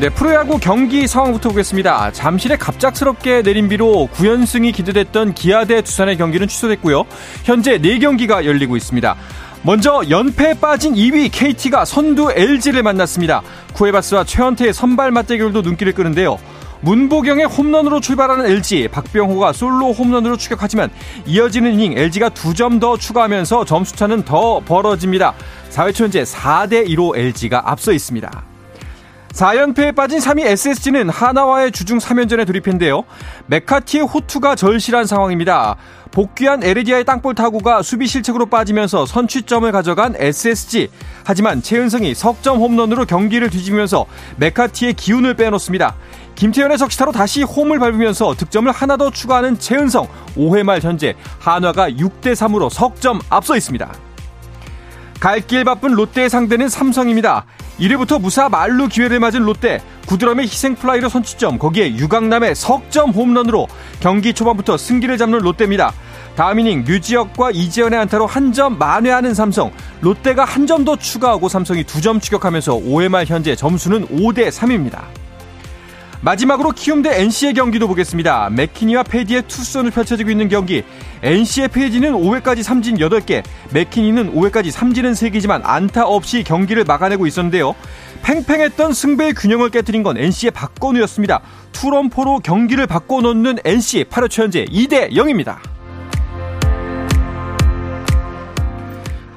네, 프로야구 경기 상황부터 보겠습니다. 잠실에 갑작스럽게 내린 비로 9연승이 기대됐던 기아 대 두산의 경기는 취소됐고요. 현재 4경기가 열리고 있습니다. 먼저 연패에 빠진 2위 KT가 선두 LG를 만났습니다. 쿠에바스와 최원태의 선발 맞대결도 눈길을 끄는데요. 문보경의 홈런으로 출발하는 LG, 박병호가 솔로 홈런으로 추격하지만 이어지는 이닝 LG가 두 점 더 추가하면서 점수차는 더 벌어집니다. 4회 초 현재 4대 2로 LG가 앞서 있습니다. 4연패에 빠진 3위 SSG는 하나와의 주중 3연전에 돌입했는데요. 메카티의 호투가 절실한 상황입니다. 복귀한 에르디아의 땅볼 타구가 수비 실책으로 빠지면서 선취점을 가져간 SSG. 하지만 최은성이 석점 홈런으로 경기를 뒤집으면서 메카티의 기운을 빼놓습니다. 김태현의 적시타로 다시 홈을 밟으면서 득점을 하나 더 추가하는 최은성. 5회 말 현재 한화가 6대 3으로 석점 앞서 있습니다. 갈길 바쁜 롯데의 상대는 삼성입니다. 1회부터 무사 말루 기회를 맞은 롯데 구드럼의 희생플라이로 선취점 거기에 유강남의 석점 홈런으로 경기 초반부터 승기를 잡는 롯데입니다. 다음 이닝 류지혁과 이재현의 안타로 한 점 만회하는 삼성 롯데가 한 점 더 추가하고 삼성이 두 점 추격하면서 5회 말 현재 점수는 5대 3입니다. 마지막으로 키움 대 NC의 경기도 보겠습니다. 맥키니와 페디의 투선을 펼쳐지고 있는 경기. NC의 페디는 5회까지 삼진 8개, 맥키니는 5회까지 삼진은 3개지만 안타 없이 경기를 막아내고 있었는데요. 팽팽했던 승배의 균형을 깨뜨린 건 NC의 박건우였습니다. 투런포로 경기를 바꿔놓는 NC 8회 초 현재 2대 0입니다.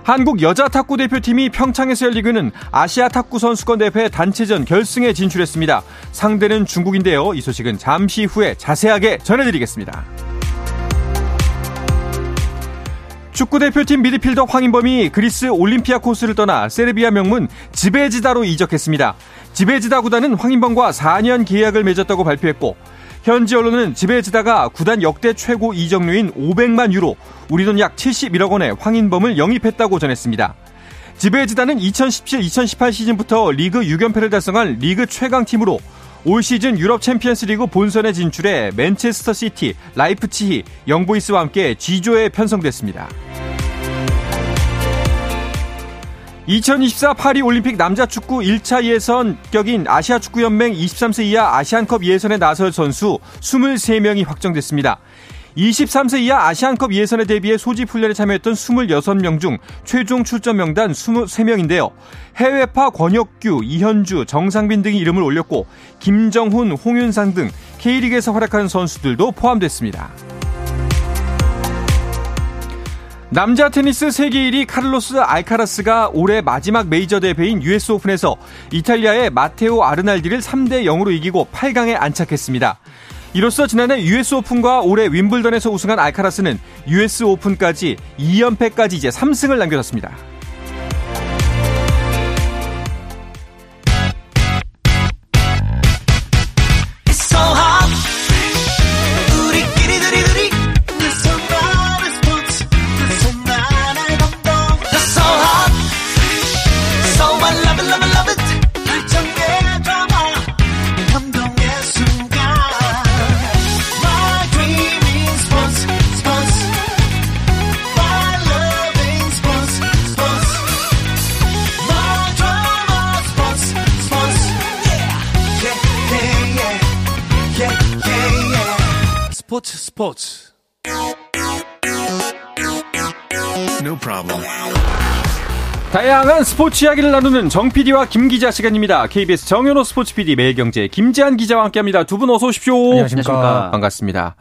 한국 여자 탁구 대표팀이 평창에서 열리고는 아시아 탁구 선수권 대회 단체전 결승에 진출했습니다. 상대는 중국인데요. 이 소식은 잠시 후에 자세하게 전해드리겠습니다. 축구 대표팀 미드필더 황인범이 그리스 올림피아 코스를 떠나 세르비아 명문 지베지다로 이적했습니다. 즈베즈다 구단은 황인범과 4년 계약을 맺었다고 발표했고 현지 언론은 즈베즈다가 구단 역대 최고 이적료인 500만 유로, 우리 돈 약 71억 원에 황인범을 영입했다고 전했습니다. 즈베즈다는 2017-2018 시즌부터 리그 6연패를 달성한 리그 최강팀으로 올 시즌 유럽 챔피언스 리그 본선에 진출해 맨체스터 시티, 라이프치히, 영보이스와 함께 G조에 편성됐습니다. 2024 파리 올림픽 남자 축구 1차 예선 격인 아시아 축구 연맹 23세 이하 아시안컵 예선에 나설 선수 23명이 확정됐습니다. 23세 이하 아시안컵 예선에 대비해 소집 훈련에 참여했던 26명 중 최종 출전 명단 23명인데요. 해외파 권혁규, 이현주, 정상빈 등이 이름을 올렸고 김정훈, 홍윤상 등 K리그에서 활약하는 선수들도 포함됐습니다. 남자 테니스 세계 1위 카를로스 알카라스가 올해 마지막 메이저 대회인 US 오픈에서 이탈리아의 마테오 아르날디를 3대 0으로 이기고 8강에 안착했습니다. 이로써 지난해 US 오픈과 올해 윈블던에서 우승한 알카라스는 US 오픈까지 2연패까지 이제 3승을 남겨졌습니다. 스포츠 스포츠 No problem. 다양한 스포츠 이야기를 나누는 정 PD와 김 기자 시간입니다. KBS 정현호 스포츠 PD 매일경제 김재한 기자와 함께합니다. 두 분 어서 오십시오. 안녕하십니까. 반갑습니다.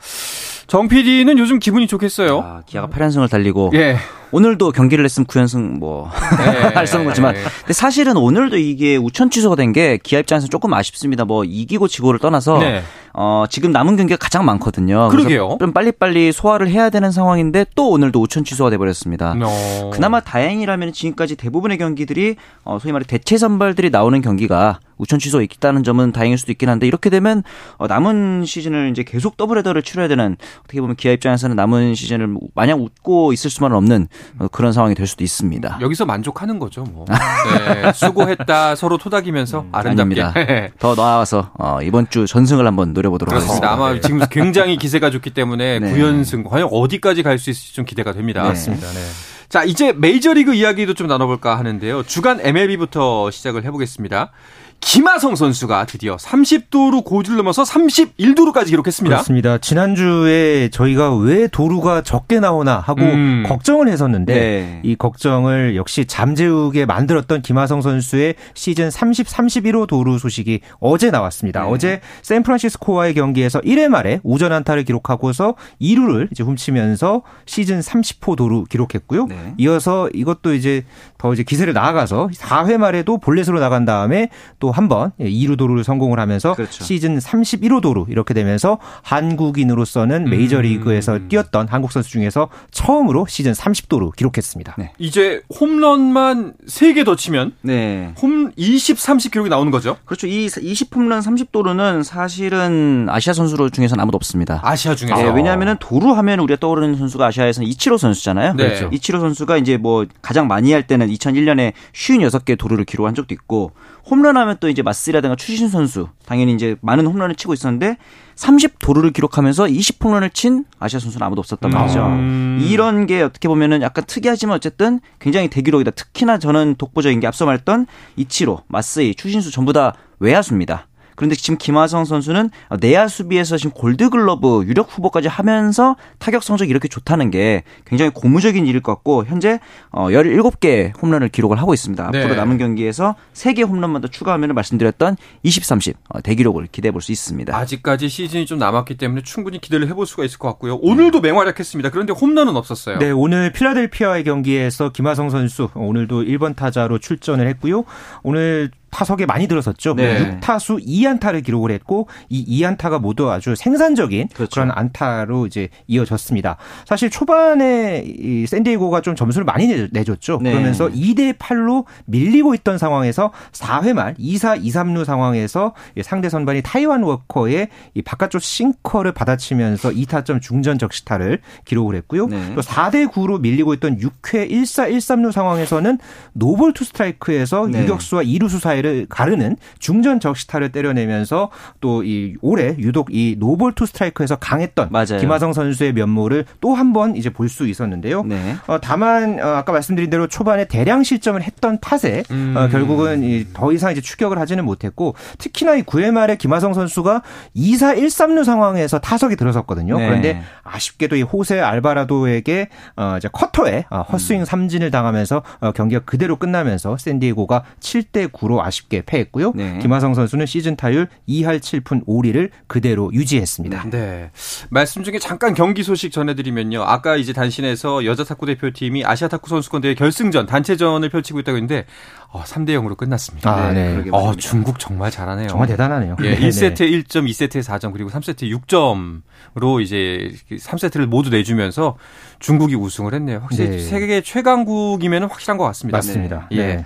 정 PD는 요즘 기분이 좋겠어요. 아, 기아가 8연승을 달리고 예. 오늘도 경기를 했으면 9연승 뭐 할수 없는 거지만 네. 근데 사실은 오늘도 이게 우천 취소가 된 게 기아 입장에서 조금 아쉽습니다. 뭐 이기고 지고를 떠나서 네. 어, 지금 남은 경기가 가장 많거든요. 그러게요. 좀 빨리빨리 소화를 해야 되는 상황인데 또 오늘도 우천 취소가 돼버렸습니다. 어. 그나마 다행이라면 지금까지 대부분의 경기들이 어, 소위 말해 대체 선발들이 나오는 경기가 우천 취소 있다는 점은 다행일 수도 있긴 한데 이렇게 되면 어, 남은 시즌을 이제 계속 더블헤더를 치러야 되는 어떻게 보면 기아 입장에서는 남은 시즌을 마냥 웃고 있을 수만은 없는 어, 그런 상황이 될 수도 있습니다. 여기서 만족하는 거죠, 뭐. 네, 수고했다 서로 토닥이면서 아름답게. 음, 아닙니다. 더 나아가서 어, 이번 주 전승을 한번 노려보도록 그렇습니다. 하겠습니다. 아마 지금 굉장히 기세가 좋기 때문에 네. 9연승 과연 어디까지 갈 수 있을지 좀 기대가 됩니다. 네. 맞습니다. 네. 자, 이제 메이저리그 이야기도 좀 나눠볼까 하는데요. 주간 MLB부터 시작을 해보겠습니다. 김하성 선수가 드디어 30도루 고지를 넘어서 31도루까지 기록했습니다. 그렇습니다. 지난주에 저희가 왜 도루가 적게 나오나 하고 음. 걱정을 했었는데 네. 이 걱정을 역시 잠재우게 만들었던 김하성 선수의 시즌 30, 31호 도루 소식이 어제 나왔습니다. 네. 어제 샌프란시스코와의 경기에서 1회 말에 우전 안타를 기록하고서 2루를 이제 훔치면서 시즌 30호 도루 기록했고요. 네. 이어서 이것도 이제 더 이제 기세를 나아가서 4회 말에도 볼넷으로 나간 다음에 또한 번 2루 도루를 성공을 하면서 그렇죠. 시즌 31호 도루 이렇게 되면서 한국인으로서는 메이저리그에서 뛰었던 한국 선수 중에서 처음으로 시즌 30도루 기록했습니다. 네. 이제 홈런만 3개 더 치면 네. 홈 20, 30 기록이 나오는 거죠. 그렇죠. 이 20홈런 30도루는 사실은 아시아 선수 중에서는 아무도 없습니다. 아시아 중에서. 네, 왜냐하면 도루 하면 우리가 떠오르는 선수가 아시아에서는 이치로 선수잖아요. 네. 그렇죠. 이치로 선수가 이제 뭐 가장 많이 할 때는 2001년에 56개 도루를 기록한 적도 있고 홈런 하면 또 이제 마스라든가 추신 선수 당연히 이제 많은 홈런을 치고 있었는데 30 도루를 기록하면서 20홈런을 친 아시아 선수는 아무도 없었단 말이죠. 음. 이런 게 어떻게 보면은 약간 특이하지만 어쨌든 굉장히 대기록이다. 특히나 저는 독보적인 게 앞서 말했던 이치로, 마스이, 추신수 전부 다 외야수입니다. 그런데 지금 김하성 선수는 내야 수비에서 지금 골드글러브 유력 후보까지 하면서 타격 성적이 이렇게 좋다는 게 굉장히 고무적인 일일 것 같고 현재 어 17개 홈런을 기록을 하고 있습니다. 네. 앞으로 남은 경기에서 3개 홈런만 더 추가하면 말씀드렸던 20, 30 어, 대기록을 기대해 볼 수 있습니다. 아직까지 시즌이 좀 남았기 때문에 충분히 기대를 해볼 수가 있을 것 같고요. 오늘도 맹활약했습니다. 그런데 홈런은 없었어요. 네, 오늘 필라델피아의 경기에서 김하성 선수 오늘도 1번 타자로 출전을 했고요. 오늘 타석에 많이 들어섰죠. 네. 6타수 2안타를 기록을 했고 이 2안타가 모두 아주 생산적인 그렇죠. 그런 안타로 이제 이어졌습니다. 사실 초반에 이 샌디에고가 좀 점수를 많이 내- 내줬죠. 네. 그러면서 2대 8로 밀리고 있던 상황에서 4회 말 2사 2, 3루 상황에서 이 상대 선발이 타이완 워커의 이 바깥쪽 싱커를 받아치면서 2타점 중전 적시타를 기록을 했고요. 네. 또 4대 9로 밀리고 있던 6회 1사 1, 3루 상황에서는 노볼 투 스트라이크에서 네. 유격수와 2루수 사이를 가르는 중전 적시타를 때려내면서 또 이 올해 유독 이 노볼 투 스트라이크에서 강했던 맞아요. 김하성 선수의 면모를 또 한 번 이제 볼 수 있었는데요. 네. 어, 다만 어, 아까 말씀드린 대로 초반에 대량 실점을 했던 탓에 음. 어, 결국은 이, 더 이상 이제 추격을 하지는 못했고 특히나 이 9회 말에 김하성 선수가 2사 1, 3루 상황에서 타석에 들어섰거든요. 네. 그런데 아쉽게도 이 호세 알바라도에게 어, 이제 커터에 어, 헛스윙 삼진을 당하면서 어, 경기가 그대로 끝나면서 샌디에고가 7대 9로 아쉽 게 패했고요. 네. 김하성 선수는 시즌 타율 2할 7푼 5리를 그대로 유지했습니다. 네. 말씀 중에 잠깐 경기 소식 전해드리면요. 아까 이제 단신에서 여자 탁구 대표팀이 아시아 탁구 선수권 대회 결승전 단체전을 펼치고 있다고 했는데 어, 3대 0으로 끝났습니다. 아, 네. 그러게 어. 중국 정말 잘하네요. 정말 대단하네요. 예, 네, 1세트에 네. 1점, 2세트에 4점, 그리고 3세트에 6점으로 이제 3세트를 모두 내주면서 중국이 우승을 했네요. 확실히 네. 세계 최강국이면 확실한 것 같습니다. 맞습니다. 네. 예. 네.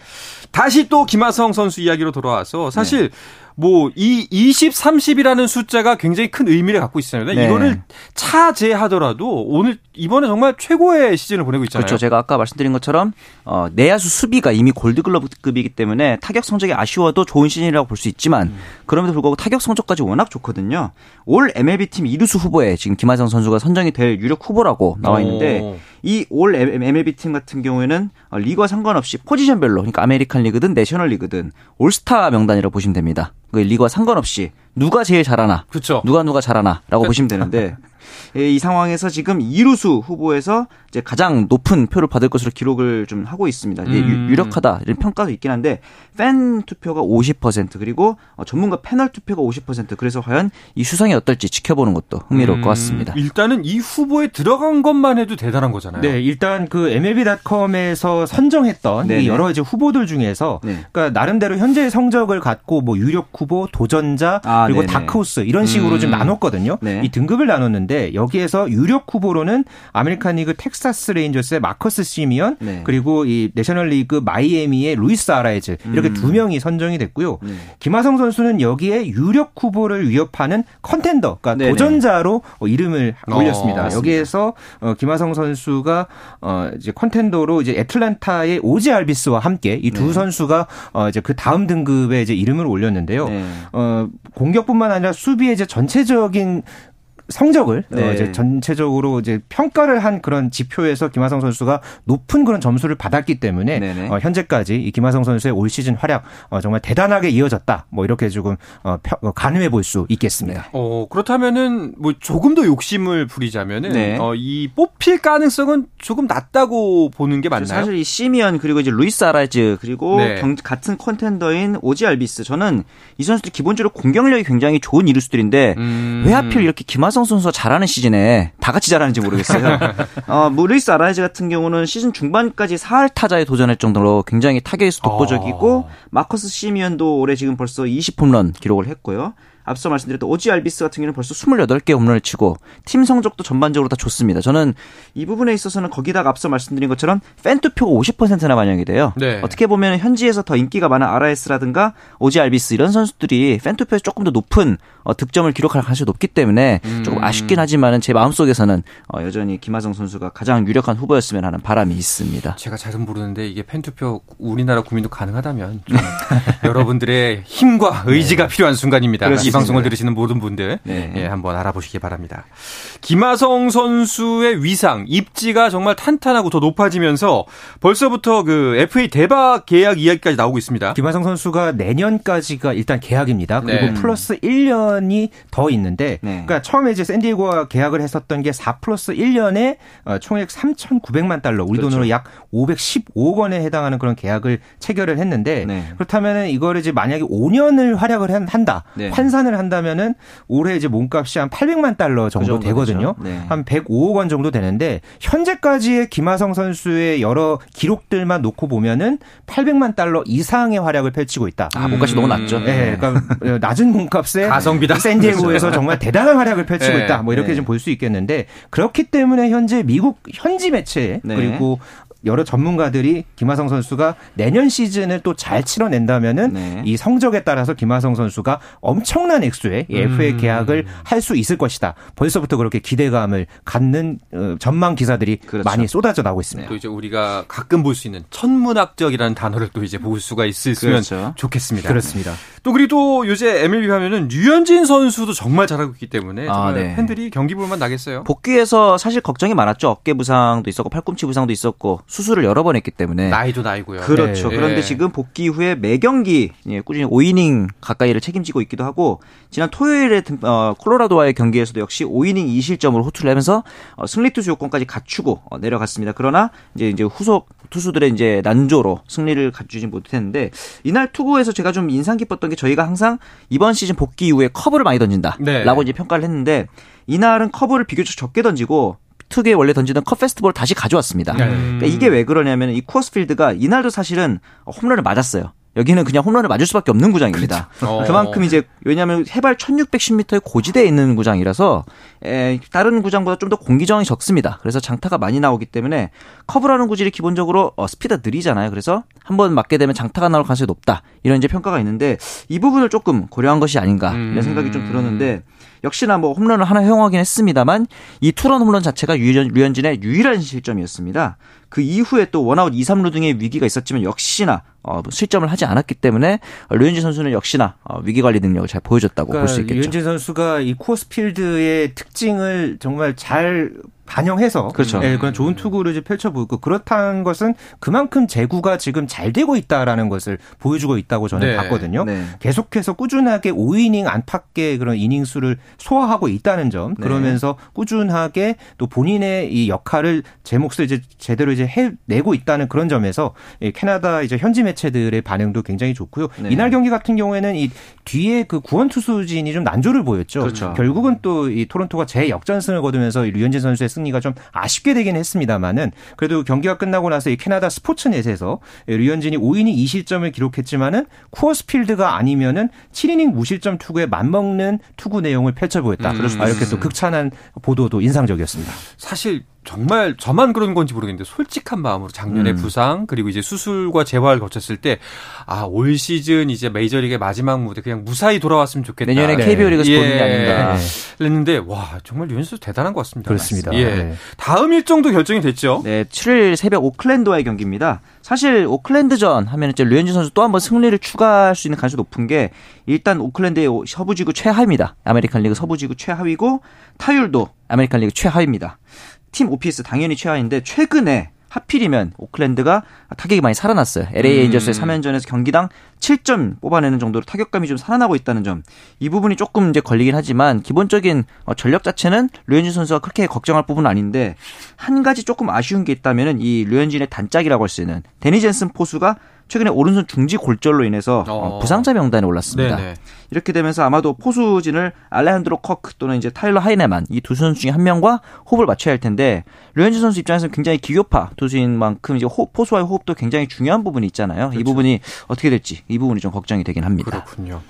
다시 또 김하성 선수 이야기로 돌아와서 사실 뭐 이 20, 30이라는 숫자가 굉장히 큰 의미를 갖고 있잖아요. 네. 이거를 차제하더라도 오늘 이번에 정말 최고의 시즌을 보내고 있잖아요. 그렇죠. 제가 아까 말씀드린 것처럼 어, 내야수 수비가 이미 골드글러브급이기 때문에 타격 성적이 아쉬워도 좋은 시즌이라고 볼 수 있지만 음. 그럼에도 불구하고 타격 성적까지 워낙 좋거든요. All MLB 팀 이루수 후보에 지금 김하성 선수가 선정이 될 유력 후보라고 나와 있는데 오. 이 All MLB 팀 같은 경우에는 어, 리그와 상관없이 포지션별로 그러니까 아메리칸 리그든 내셔널 리그든 올스타 명단이라고 보시면 됩니다. 그 리그와 상관없이 누가 제일 잘하나 그렇죠. 누가 누가 잘하나라고 보시면 되는데 예, 이 상황에서 지금 이루수 후보에서 이제 가장 높은 표를 받을 것으로 기록을 좀 하고 있습니다. 음. 유- 유력하다 이런 평가도 있긴 한데 팬 투표가 50% 그리고 어, 전문가 패널 투표가 50% 그래서 과연 이 수상이 어떨지 지켜보는 것도 흥미로울 것 같습니다. 음, 일단은 이 후보에 들어간 것만 해도 대단한 거잖아요. 네, 일단 그 MLB.com에서 선정했던 네네. 이 여러 이제 후보들 중에서 네. 그러니까 나름대로 현재 성적을 갖고 뭐 유력 후보, 도전자 아, 그리고 네네. 다크호스 이런 식으로 좀 음. 나눴거든요. 네. 이 등급을 나눴는데 여기에서 유력 후보로는 아메리칸 리그 텍사스 레인저스의 마커스 시미언 네. 그리고 이 내셔널 리그 마이애미의 루이스 아라이즈 이렇게 음. 두 명이 선정이 됐고요. 네. 김하성 선수는 여기에 유력 후보를 위협하는 contender, 그러니까 네네. 도전자로 어, 이름을 어, 올렸습니다. 맞습니다. 여기에서 어, 김하성 선수가 어, 이제 컨텐더로 이제 애틀란타의 오지 알비스와 함께 이두 네. 선수가 어, 이제 그 다음 등급에 이제 이름을 올렸는데요. 네. 어, 공격뿐만 아니라 수비의 이제 전체적인 성적을 네. 어, 이제 전체적으로 이제 평가를 한 그런 지표에서 김하성 선수가 높은 그런 점수를 받았기 때문에 네네. 어, 현재까지 이 김하성 선수의 올 시즌 활약 어, 정말 대단하게 이어졌다. 뭐 이렇게 조금 어, 평- 어, 가늠해 볼 수 있겠습니다. 어, 그렇다면은 뭐 조금 더 욕심을 부리자면은 네. 어, 이 뽑힐 가능성은 조금 낮다고 보는 게 맞나요? 사실 이 시미언 그리고 이제 루이스 아라이즈 그리고 네. 경- 같은 contender인 오지 알비스 저는 이 선수들 기본적으로 공격력이 굉장히 좋은 이루수들인데 음. 왜 하필 이렇게 김하성 선수가 잘하는 시즌에 다 같이 잘하는지 모르겠어요. 어, 뭐 루이스 아라이즈 같은 경우는 시즌 중반까지 4할 타자에 도전할 정도로 굉장히 타격에서 독보적이고 아. 마커스 시미언도 올해 지금 벌써 20홈런 기록을 했고요. 앞서 말씀드렸던 오지 알비스 같은 경우는 벌써 28개 홈런을 치고 팀 성적도 전반적으로 다 좋습니다. 저는 이 부분에 있어서는 거기다가 앞서 말씀드린 것처럼 팬 투표가 50%나 반영이 돼요. 네. 어떻게 보면 현지에서 더 인기가 많은 RS라든가 오지 알비스 이런 선수들이 팬 투표에서 조금 더 높은 어, 득점을 기록할 가능성이 높기 때문에 음. 조금 아쉽긴 하지만은 제 마음속에서는 어, 여전히 김하성 선수가 가장 유력한 후보였으면 하는 바람이 있습니다. 제가 잘은 모르는데 이게 팬 투표 우리나라 국민도 가능하다면 좀 여러분들의 힘과 의지가 필요한 순간입니다. 이 그렇습니다. 방송을 들으시는 모든 분들 네. 예, 한번 알아보시기 바랍니다. 김하성 선수의 위상, 입지가 정말 탄탄하고 더 높아지면서 벌써부터 그 FA 대박 계약 이야기까지 나오고 있습니다. 김하성 선수가 내년까지가 일단 계약입니다. 그리고 네. 플러스 1년이 더 있는데, 네. 그러니까 처음에 이제 샌디에고와 계약을 했었던 게 4 플러스 1년에 어, 총액 3,900만 달러, 우리 그렇죠. 돈으로 약 515억 원에 해당하는 그런 계약을 체결을 했는데, 네. 그렇다면은 이거를 이제 만약에 5년을 활약을 한- 한다, 네. 환산을 한다면은 올해 이제 몸값이 한 800만 달러 정도 정도 되거든요. 되죠. 네. 한 105억 원 정도 되는데 현재까지의 김하성 선수의 여러 기록들만 놓고 보면은 800만 달러 이상의 활약을 펼치고 있다. 아, 몸값이 너무 낮죠. 예, 그러니까 낮은 몸값에 가성비다. 샌디에고에서 정말 대단한 활약을 펼치고 네. 있다. 뭐 이렇게 네. 좀볼 수 있겠는데 그렇기 때문에 현재 미국 현지 매체 네. 그리고 여러 전문가들이 김하성 선수가 내년 시즌을 또 잘 치러낸다면은 네. 이 성적에 따라서 김하성 선수가 엄청난 액수의 이 FA 음. 계약을 할 수 있을 것이다. 벌써부터 그렇게 기대감을 갖는 어, 전망 기사들이 그렇죠. 많이 쏟아져 나오고 있습니다. 또 이제 우리가 가끔 볼 수 있는 천문학적이라는 단어를 또 이제 볼 수가 있으면 그렇죠. 좋겠습니다. 그렇습니다. 또 그리고 또 요새 MLB 하면은 류현진 선수도 정말 잘하고 있기 때문에 아, 네. 팬들이 경기 볼만 나겠어요. 복귀해서 사실 걱정이 많았죠. 어깨 부상도 있었고 팔꿈치 부상도 있었고 수술을 여러 번 했기 때문에 나이도 나이고요. 그렇죠. 네. 그런데 예. 지금 복귀 후에 매 경기 예, 꾸준히 5이닝 가까이를 책임지고 있기도 하고 지난 토요일에 등- 어, 콜로라도와의 경기에서도 역시 5이닝 2실점으로 호투를 하면서 어, 승리 투수 요건까지 갖추고 어, 내려갔습니다. 그러나 이제 이제 후속 투수들의 이제 난조로 승리를 갖추지 못했는데 이날 투구에서 제가 좀 인상 깊었던 게 저희가 항상 이번 시즌 복귀 이후에 커브를 많이 던진다라고 네. 이제 평가를 했는데 이날은 커브를 비교적 적게 던지고 투구에 원래 던지던 컷 패스트볼을 다시 가져왔습니다. 네. 그러니까 이게 왜 그러냐면 이 쿠어스필드가 이날도 사실은 홈런을 맞았어요. 여기는 그냥 홈런을 맞을 수밖에 없는 구장입니다. 그렇죠. 어. 그만큼 이제 왜냐하면 해발 1610m의 고지대에 있는 구장이라서 에, 다른 구장보다 좀 더 공기 저항이 적습니다. 그래서 장타가 많이 나오기 때문에 커브라는 구질이 기본적으로 어, 스피드가 느리잖아요. 그래서 한번 맞게 되면 장타가 나올 가능성이 높다. 이런 이제 평가가 있는데 이 부분을 조금 고려한 것이 아닌가 음. 이런 생각이 좀 들었는데 역시나 뭐 홈런을 하나 허용하긴 했습니다만 이 투런 홈런 자체가 류현, 류현진의 유일한 실점이었습니다. 그 이후에 또 원아웃 2, 3루 등의 위기가 있었지만 역시나 어, 실점을 하지 않았기 때문에 어, 류현진 선수는 역시나 어, 위기 관리 능력을 잘 보여줬다고 볼수 그러니까 있겠죠. 류현진 선수가 이 쿠어스필드의 특징을 정말 잘 반영해서 그렇죠. 예, 그런 좋은 투구를 이제 펼쳐보고 그렇다는 것은 그만큼 제구가 지금 잘 되고 있다라는 것을 보여주고 있다고 저는 네. 봤거든요. 네. 계속해서 꾸준하게 5이닝 안팎의 그런 이닝 수를 소화하고 있다는 점 네. 그러면서 꾸준하게 또 본인의 이 역할을 제 몫을 이제 제대로 이제 해내고 있다는 그런 점에서 이 캐나다 이제 현지 매체들의 반응도 굉장히 좋고요. 네. 이날 경기 같은 경우에는 이 뒤에 그 구원 투수진이 좀 난조를 보였죠. 그렇죠. 결국은 또 이 토론토가 재역전승을 거두면서 이 류현진 선수의 승리가 좀 아쉽게 되긴 했습니다만은 그래도 경기가 끝나고 나서 이 캐나다 스포츠넷에서 류현진이 5이닝 2실점을 기록했지만은 쿠어스필드가 아니면은 7이닝 무실점 투구에 맞먹는 투구 내용을 펼쳐 보였다. 음. 아, 이렇게 또 극찬한 보도도 인상적이었습니다. 사실 정말 저만 그런 건지 모르겠는데 솔직한 마음으로 작년에 음. 부상 그리고 이제 수술과 재활을 거쳤을 때 아 올 시즌 이제 메이저리그의 마지막 무대 그냥 무사히 돌아왔으면 좋겠다. 내년에 네. KBO 리그에서 보는 게 예. 아닌가. 네. 그랬는데 와 정말 류현진 선수 대단한 것 같습니다. 그렇습니다. 예. 네. 다음 일정도 결정이 됐죠. 네, 7일 새벽 오클랜드와의 경기입니다. 사실 오클랜드전 하면 이제 류현진 선수 또 한 번 승리를 추가할 수 있는 가능성이 높은 게 일단 오클랜드의 서부지구 최하위입니다. 아메리칸 리그 서부지구 최하위고 타율도 아메리칸 리그 최하위입니다. 팀 OPS 당연히 최하위인데 최근에 하필이면 오클랜드가 타격이 많이 살아났어요. LA 음. 에인절스의 3연전에서 경기당 7점 뽑아내는 정도로 타격감이 좀 살아나고 있다는 점. 이 부분이 조금 이제 걸리긴 하지만 기본적인 어, 전력 자체는 류현진 선수가 그렇게 걱정할 부분은 아닌데 한 가지 조금 아쉬운 게 있다면은 이 류현진의 단짝이라고 할 수 있는 대니 잰슨 포수가 최근에 오른손 중지 골절로 인해서 어, 어. 부상자 명단에 올랐습니다. 네네. 이렇게 되면서 아마도 포수진을 알레한드로 커크 또는 이제 타일러 하이네만 이 두 선수 중에 한 명과 호흡을 맞춰야 할 텐데 류현진 선수 입장에서는 굉장히 기교파 투수인 만큼 이제 호, 포수와의 호흡도 굉장히 중요한 부분이 있잖아요. 이 부분이 어떻게 될지 이 부분이 좀 걱정이 되긴 합니다. 그렇군요.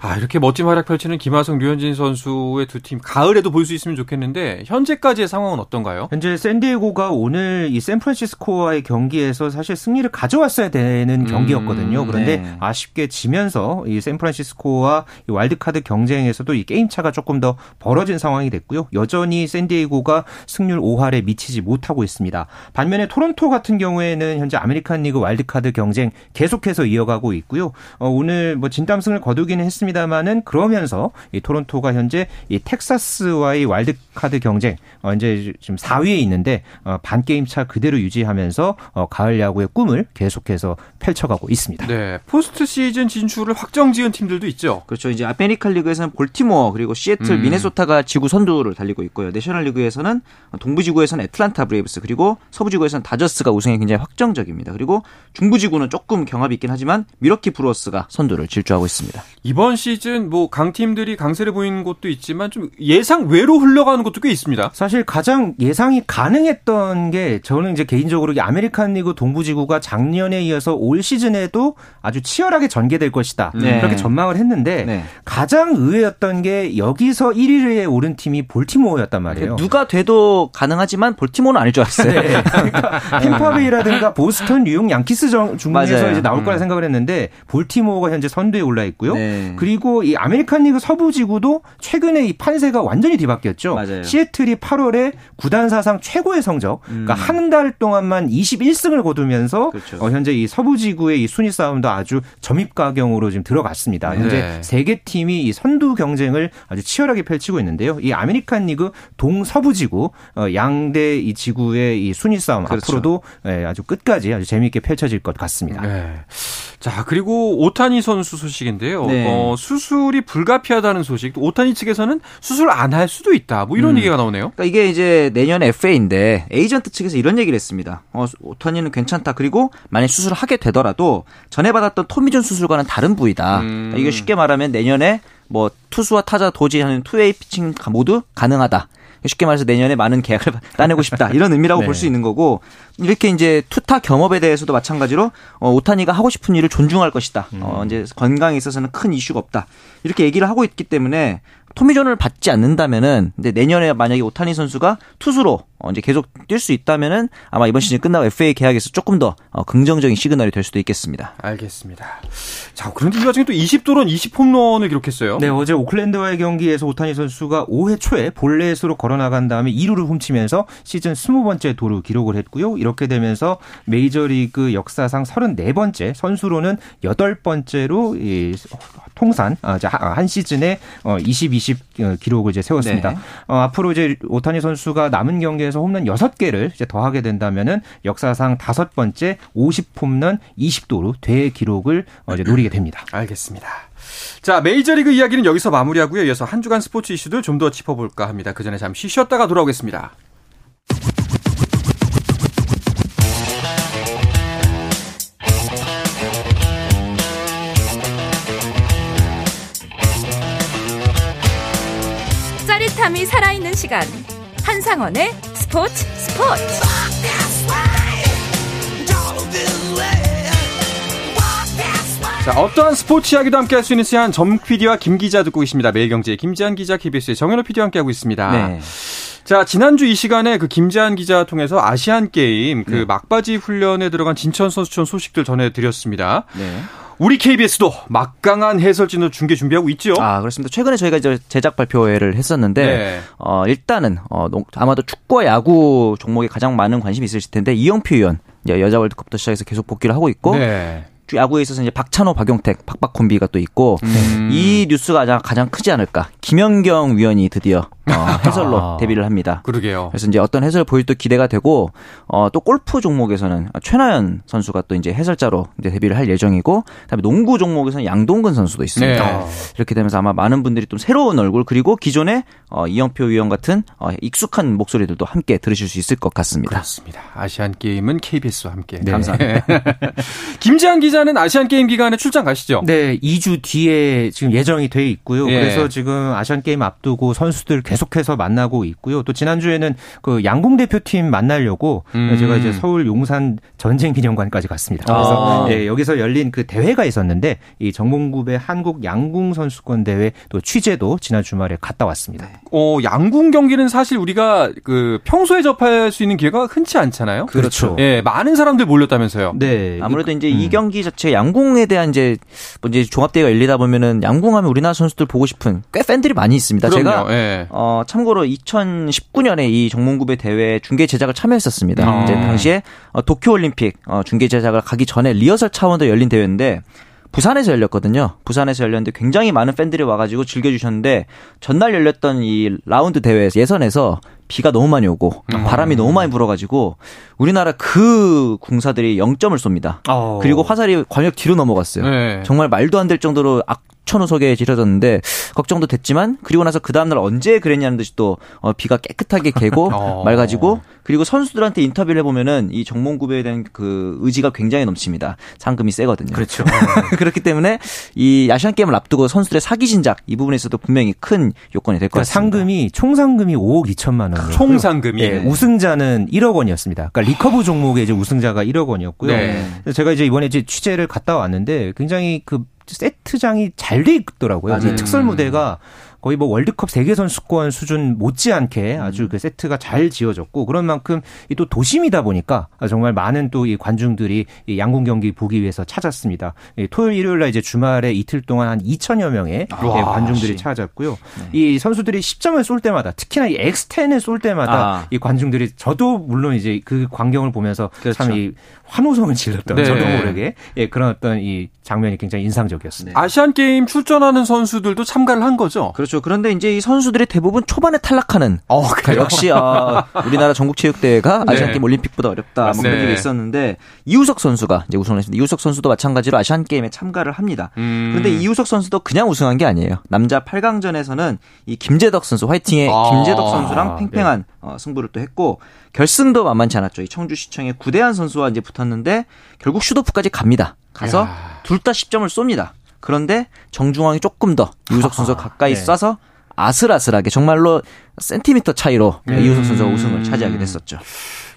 아 이렇게 멋진 활약 펼치는 김하성, 류현진 선수의 두 팀 가을에도 볼 수 있으면 좋겠는데 현재까지의 상황은 어떤가요? 현재 샌디에고가 오늘 이 샌프란시스코와의 경기에서 사실 승리를 가져왔어야 되는 경기였거든요. 그런데 네. 아쉽게 지면서 이 샌프란시스코와 이 와일드카드 경쟁에서도 이 게임 차가 조금 더 벌어진 상황이 됐고요. 여전히 샌디에고가 승률 5할에 미치지 못하고 있습니다. 반면에 토론토 같은 경우에는 현재 아메리칸 리그 와일드카드 경쟁 계속해서 이어가고 있고요. 어, 오늘 뭐 진땀승을 거두기는 했습니다만은 그러면서 이 토론토가 현재 이 텍사스와의 와일드카드 경쟁 어, 이제 지금 4위에 있는데 어, 반 게임 차 그대로 유지하면서 어, 가을 야구의 꿈을 계속해서 펼쳐가고 있습니다. 네, 포스트 시즌 진출을 확정지은 팀들도 있죠. 그렇죠. 이제 아메리칸 리그에서는 볼티모어 그리고 시애틀, 음. 미네소타가 지구 선두를 달리고 있고요. 내셔널 리그에서는 동부 지구에서는 애틀란타 브레이브스 그리고 서부 지구에서는 다저스가 우승이 굉장히 확정적입니다. 그리고 중부 지구는 조금 경합이 있긴 하지만 밀워키 브루어스가 선두를 질주하고 있습니다. 이번 시즌 뭐 강팀들이 강세를 보이는 곳도 있지만 좀 예상 외로 흘러가는 곳도 꽤 있습니다. 사실 가장 예상이 가능했던 게 저는 이제 개인적으로 이 아메리칸 리그 동부 지구가 작년에 이어서 올 시즌에도 아주 치열하게 전개될 것이다. 네. 그렇게 전망을 했는데 네. 가장 의외였던 게 여기서 1위에 오른 팀이 볼티모어였단 말이에요. 누가 돼도 가능하지만 볼티모어는 아닐 줄 알았어요. 네. 그러니까 탬파베이라든가 보스턴, 뉴욕 양키스 정- 중에서. 이제 나올 거라 음. 생각을 했는데 볼티모어가 현재 선두에 올라 있고요. 네. 그리고 이 아메리칸 리그 서부 지구도 최근에 이 판세가 완전히 뒤바뀌었죠. 맞아요. 시애틀이 8월에 구단 사상 최고의 성적, 그러니까 한 달 동안만 21승을 거두면서 음. 그렇죠. 어, 현재 이 서부 지구의 이 순위 싸움도 아주 점입가경으로 지금 들어갔습니다. 현재 네. 세개팀 이 이 선두 경쟁을 아주 치열하게 펼치고 있는데요. 이 아메리칸 리그 동서부 지구 어, 양대 이 지구의 이 순위 싸움 그렇죠. 앞으로도 예, 아주 끝까지 아주 재미있게 펼쳐질 것 같습니다. 네. 자, 그리고 오타니 선수 소식인데요. 네. 어, 수술이 불가피하다는 소식. 또 오타니 측에서는 수술 안 할 수도 있다. 뭐 이런 음. 얘기가 나오네요. 그러니까 이게 이제 내년 FA인데 에이전트 측에서 이런 얘기를 했습니다. 어, 오타니는 괜찮다. 그리고 만약 수술을 하게 되더라도 전에 받았던 토미존 수술과는 다른 부위다. 음. 그러니까 이게 쉽게 말하면 내년에 뭐 투수와 타자 도지하는 two-way pitching 모두 가능하다. 쉽게 말해서 내년에 많은 계약을 따내고 싶다 이런 의미라고 네. 볼수 있는 거고 이렇게 이제 투타 겸업에 대해서도 마찬가지로 어, 오타니가 하고 싶은 일을 존중할 것이다. 어, 이제 건강에 있어서는 큰 이슈가 없다. 이렇게 얘기를 하고 있기 때문에 토미존을 받지 않는다면은 근데 내년에 만약에 오타니 선수가 투수로 어, 이제 계속 뛸 수 있다면은 아마 이번 시즌 끝나고 FA 계약에서 조금 더 어, 긍정적인 시그널이 될 수도 있겠습니다. 알겠습니다. 자, 그런데 이 와중에 또 20도론 20홈런을 기록했어요. 네, 어제 오클랜드와의 경기에서 오타니 선수가 5회 초에 볼넷으로 걸어 나간 다음에 2루를 훔치면서 시즌 20번째 도루 기록을 했고요. 이렇게 되면서 메이저리그 역사상 34번째 선수로는 8번째로 이 통산 아, 자, 한 시즌에 어, 20, 20 어, 기록을 이제 세웠습니다. 네. 어, 앞으로 이제 오타니 선수가 남은 경기에서 홈런 6개를 이제 더하게 된다면은 역사상 다섯 번째 50홈런 20도루 대 기록을 어, 이제 노리게 됩니다. 알겠습니다. 자, 메이저리그 이야기는 여기서 마무리하고요. 이어서 한 주간 스포츠 이슈들 좀 더 짚어볼까 합니다. 그 전에 잠시 쉬었다가 돌아오겠습니다. 짜릿함이 살아있는 시간 한상원의 스포츠 스포츠 자, 어떠한 스포츠 이야기도 함께 할 수 있는 시간 점 PD와 김 기자 듣고 계십니다. 매일경제 김지한 기자, KBS의 정현호 PD와 함께 하고 있습니다. 네. 자, 지난주 이 시간에 그 김지한 기자 통해서 아시안 게임 그 네. 막바지 훈련에 들어간 진천 선수촌 소식들 전해 드렸습니다. 네. 우리 KBS도 막강한 해설진으로 중계 준비하고 있죠. 아, 그렇습니다. 최근에 저희가 이제 제작 발표회를 했었는데, 네. 어, 일단은, 어, 농- 아마도 축구와 야구 종목에 가장 많은 관심이 있으실 텐데, 이영표 의원, 여자 월드컵부터 시작해서 계속 복귀를 하고 있고, 네. 야구에 있어서 이제 박찬호, 박용택, 박박 콤비가 또 있고, 음. 이 뉴스가 가장, 가장 크지 않을까. 김연경 위원이 드디어 어, 해설로 데뷔를 합니다. 그러게요. 그래서 이제 어떤 해설 보일도 기대가 되고 어, 또 골프 종목에서는 최나연 선수가 또 이제 해설자로 이제 데뷔를 할 예정이고 그다음에 농구 종목에서는 양동근 선수도 있습니다. 네. 이렇게 되면서 아마 많은 분들이 좀 새로운 얼굴 그리고 기존의 어, 이영표 위원 같은 어, 익숙한 목소리들도 함께 들으실 수 있을 것 같습니다. 그렇습니다. 아시안 게임은 KBS와 함께. 네. 감사합니다. 김지한 기자는 아시안 게임 기간에 출장 가시죠? 네, 2주 뒤에 지금 예정이 돼 있고요. 예. 그래서 지금 아시안 게임 앞두고 선수들 계속해서 만나고 있고요. 또 지난주에는 그 양궁 대표팀 만나려고 음. 제가 이제 서울 용산 전쟁 기념관까지 갔습니다. 그래서 아. 예, 여기서 열린 그 대회가 있었는데 이 정몽구배 한국 양궁 선수권 대회 또 취재도 지난 주말에 갔다 왔습니다. 어, 양궁 경기는 사실 우리가 그 평소에 접할 수 있는 기회가 흔치 않잖아요. 그렇죠. 예, 많은 사람들 몰렸다면서요. 네. 아무래도 이제 음. 이 경기 자체 양궁에 대한 이제 뭐 이제 종합대회가 열리다 보면은 양궁하면 우리나라 선수들 보고 싶은 꽤 팬들이 많이 있습니다. 그럼요. 제가 예. 어, 참고로 2019년에 이 정몽구배 대회 중계 제작을 참여했었습니다. 아. 이제 당시에 어, 도쿄 올림픽 어, 중계 제작을 가기 전에 리허설 차원도 열린 대회인데 부산에서 열렸거든요. 부산에서 열렸는데 굉장히 많은 팬들이 와가지고 즐겨주셨는데 전날 열렸던 이 라운드 대회에서 예선에서 비가 너무 많이 오고 음. 바람이 너무 많이 불어가지고 우리나라 그 궁사들이 0점을 쏩니다. 어. 그리고 화살이 광역 뒤로 넘어갔어요. 네. 정말 말도 안 될 정도로 악 천후석에 지려졌는데 걱정도 됐지만 그리고 나서 그 다음날 언제 그랬냐는 듯이 또 어, 비가 깨끗하게 개고 어. 맑아지고 그리고 선수들한테 인터뷰를 해보면은 이 정몽구배에 대한 그 의지가 굉장히 넘칩니다. 상금이 세거든요. 그렇죠. 그렇기 때문에 이 아시안 게임을 앞두고 선수들의 사기 진작 이 부분에서도 분명히 큰 요건이 될것 그러니까 같습니다. 상금이 총 상금이 5억 2천만 원이었고요. 총 상금이. 예, 우승자는 1억 원이었습니다. 그러니까 recurve 종목의 이제 우승자가 1억 원이었고요. 네. 그래서 제가 이제 이번에 이제 취재를 갔다 왔는데 굉장히 그 세트장이 잘 돼 있더라고요. 이 특설 무대가 거의 뭐 월드컵 세계 선수권 수준 못지않게 아주 그 세트가 잘 지어졌고 그런 만큼 이 또 도심이다 보니까 정말 많은 또 이 관중들이 이 양궁 경기 보기 위해서 찾았습니다. 이 토요일 일요일 날 이제 주말에 이틀 동안 한 2천여 명의 예, 와, 관중들이 역시. 찾았고요. 이 선수들이 10점을 쏠 때마다 특히나 이 X10을 쏠 때마다 아. 이 관중들이 저도 물론 이제 그 광경을 보면서 그렇죠. 참이 환호성을 질렀던 네. 저도 모르게 예, 그런 어떤 이 장면이 굉장히 인상적이었습니다. 아시안 게임 출전하는 선수들도 참가를 한 거죠. 그렇죠. 그런데 이제 이 선수들이 대부분 초반에 탈락하는 어, 그래요? 역시 아, 우리나라 전국체육대회가 네. 아시안 게임 올림픽보다 어렵다. 뭐. 그런 얘기 네. 있었는데 이우석 선수가 이제 우승을 했습니다. 이우석 선수도 마찬가지로 아시안 게임에 참가를 합니다. 음. 그런데 이우석 선수도 그냥 우승한 게 아니에요. 남자 8강전에서는 이 김재덕 선수 화이팅의 아, 김재덕 선수랑 팽팽한 어, 승부를 또 했고 결승도 만만치 않았죠. 이 청주시청의 구대한 선수와 이제 붙었는데 결국 슈도프까지 갑니다. 가서 야. 둘다 10점을 쏩니다. 그런데 정중앙이 조금 더 이우석 선수 가 가까이 네. 쏴서 아슬아슬하게 정말로 센티미터 차이로 음. 이우석 선수가 우승을 차지하게 됐었죠.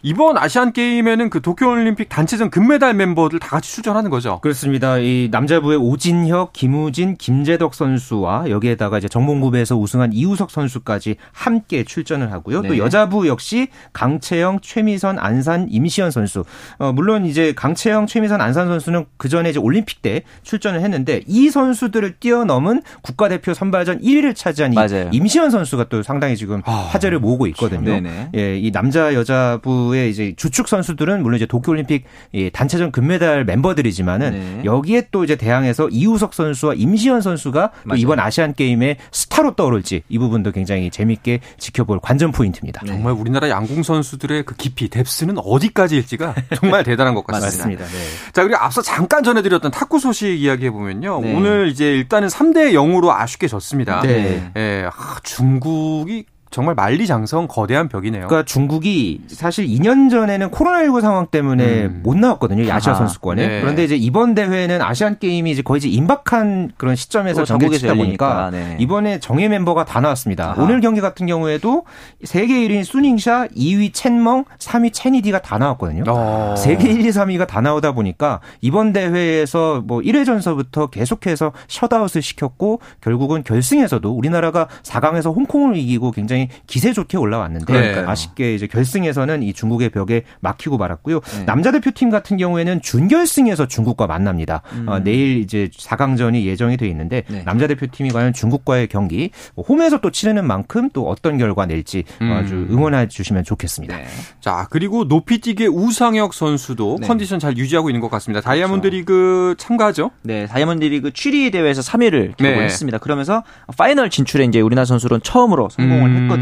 이번 아시안 게임에는 그 도쿄올림픽 단체전 금메달 멤버들 다 같이 출전하는 거죠. 그렇습니다. 이 남자부의 오진혁, 김우진, 김재덕 선수와 여기에다가 이제 정몽구배에서 우승한 이우석 선수까지 함께 출전을 하고요. 또 네. 여자부 역시 강채영, 최미선, 안산, 임시현 선수. 어, 물론 이제 강채영, 최미선, 안산 선수는 그 전에 이제 올림픽 때 출전을 했는데 이 선수들을 뛰어넘은 국가대표 선발전 1위를 차지한 이 맞아요. 임시현 선수가 또 상당히 지금 아, 화제를 모으고 있거든요. 네네. 예, 이 남자 여자부 의 대구의 이제 주축 선수들은 물론 이제 도쿄올림픽 이 단체전 금메달 멤버들이지만은 네. 여기에 또 이제 대항해서 이우석 선수와 임시현 선수가. 이번 아시안 게임의 스타로 떠오를지 이 부분도 굉장히 재밌게 지켜볼 관전 포인트입니다. 네. 정말 우리나라 양궁 선수들의 그 깊이, 뎁스는 어디까지일지가 정말 대단한 것 같습니다. 맞습니다. 네. 자, 그리고 앞서 잠깐 전해드렸던 탁구 소식 이야기해 보면요. 네. 오늘 이제 일단은 3대 0으로 아쉽게 졌습니다. 네. 예, 아, 중국이 정말 만리장성 거대한 벽이네요. 그러니까 중국이 사실 2년 전에는 코로나19 상황 때문에 음. 못 나왔거든요. 이 아시아 선수권에. 네. 그런데 이제 이번 대회는 아시안 게임이 이제 거의 이제 임박한 그런 시점에서 또 전개를 전국에서 열리니까, 네. 이번에 정예 멤버가 다 나왔습니다. 아하. 오늘 경기 같은 경우에도 세계 1위인 수닝샤, 2위 첸멍, 3위 체니디가 다 나왔거든요. 어. 세계 1, 2, 3위가 다 나오다 보니까 이번 대회에서 뭐 1회전서부터 계속해서 셧아웃을 시켰고 결국은 결승에서도 우리나라가 4강에서 홍콩을 이기고 굉장히 기세 좋게 올라왔는데 그러니까요. 아쉽게 이제 결승에서는 이 중국의 벽에 막히고 말았고요. 네. 남자 대표팀 같은 경우에는 준결승에서 중국과 만납니다. 어, 내일 이제 4강전이 예정이 돼 있는데 네. 남자 대표팀이 과연 중국과의 경기 뭐 홈에서 또 치르는 만큼 또 어떤 결과 낼지 음. 아주 응원해 주시면 좋겠습니다. 네. 자, 그리고 높이뛰기 우상혁 선수도 네. 컨디션 잘 유지하고 있는 것 같습니다. 다이아몬드 그렇죠. 리그 참가죠? 네, 다이아몬드 리그 취리히 대회에서 3위를 기록을 네. 했습니다. 그러면서 파이널 진출에 이제 우리나라 선수로는 처음으로 성공을 음. 했거든요.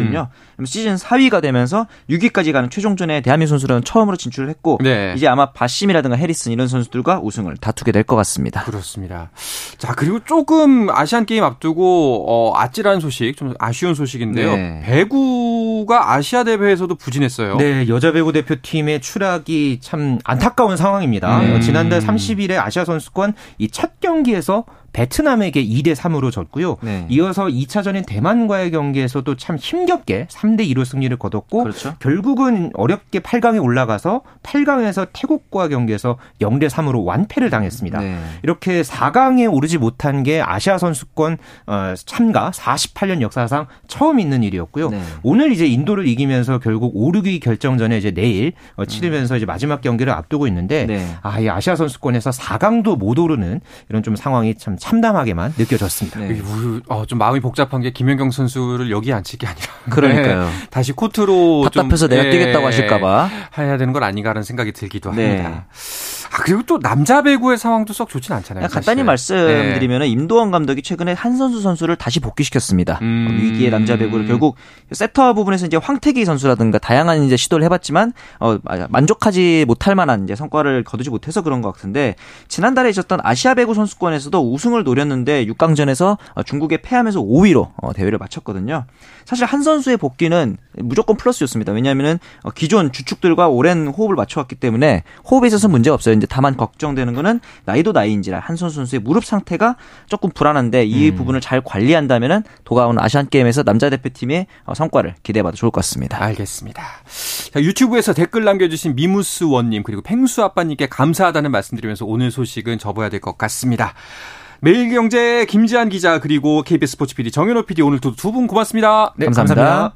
그럼 시즌 4위가 되면서 6위까지 가는 최종전에 대한민국 선수로는 처음으로 진출을 했고 네. 이제 아마 바심이라든가 해리슨 이런 선수들과 우승을 다투게 될 것 같습니다. 그렇습니다. 자, 그리고 조금 아시안 게임 앞두고 어, 아찔한 소식, 좀 아쉬운 소식인데요. 네. 배구가 아시아 대회에서도 부진했어요. 네, 여자 배구 대표팀의 추락이 참 안타까운 상황입니다. 음. 어, 지난달 30일에 아시아 선수권 이 첫 경기에서 베트남에게 2대 3으로 졌고요. 네. 이어서 2차전인 대만과의 경기에서도 참 힘겹게 3대 2로 승리를 거뒀고 그렇죠. 결국은 어렵게 8강에 올라가서 8강에서 태국과 경기에서 0대 3으로 완패를 당했습니다. 네. 이렇게 4강에 오르지 못한 게 아시아 선수권 어, 참가 48년 역사상 처음 있는 일이었고요. 네. 오늘 이제 인도를 이기면서 결국 5, 6위 결정전에 이제 내일 어, 치르면서 이제 마지막 경기를 앞두고 있는데 네. 아, 이 아시아 선수권에서 4강도 못 오르는 이런 좀 상황이 참 참담하게만 느껴졌습니다. 네. 이게 우- 어, 좀 마음이 복잡한 게 김연경 선수를 여기 앉힐 게 아니라 그러니까요. 네, 다시 코트로 답답해서 좀, 내가 예, 뛰겠다고 하실까봐. 해야 되는 건 아닌가라는 생각이 들기도 네. 합니다. 아, 그리고 또 남자 배구의 상황도 썩 좋진 않잖아요. 간단히 사실. 네. 말씀드리면 임도원 감독이 최근에 한선수 선수를 다시 복귀시켰습니다. 음. 어, 위기의 남자 배구를 결국 세터 부분에서 이제 황태기 선수라든가 다양한 이제 시도를 해봤지만 어, 만족하지 못할 만한 이제 성과를 거두지 못해서 그런 것 같은데 지난달에 있었던 아시아 배구 선수권에서도 우승을 노렸는데 6강전에서 어, 중국에 패하면서 5위로 어, 대회를 마쳤거든요. 사실 한 선수의 복귀는 무조건 플러스였습니다. 왜냐하면은 어, 기존 주축들과 오랜 호흡을 맞춰왔기 때문에 호흡에 있어서 문제가 없어요. 이제 다만 걱정되는 거는 나이도 나이인지라 한선 선수의 무릎 상태가 조금 불안한데 이 부분을 잘 관리한다면은 도가온 아시안 게임에서 남자 대표팀의 어, 성과를 기대해봐도 좋을 것 같습니다. 알겠습니다. 자, 유튜브에서 댓글 남겨주신 미무스 원님 그리고 팽수 아빠님께 감사하다는 말씀드리면서 오늘 소식은 접어야 될 것 같습니다. 매일경제 김지한 기자 그리고 KBS 스포츠 PD 정현호 PD 오늘도 두 분 고맙습니다. 네, 감사합니다.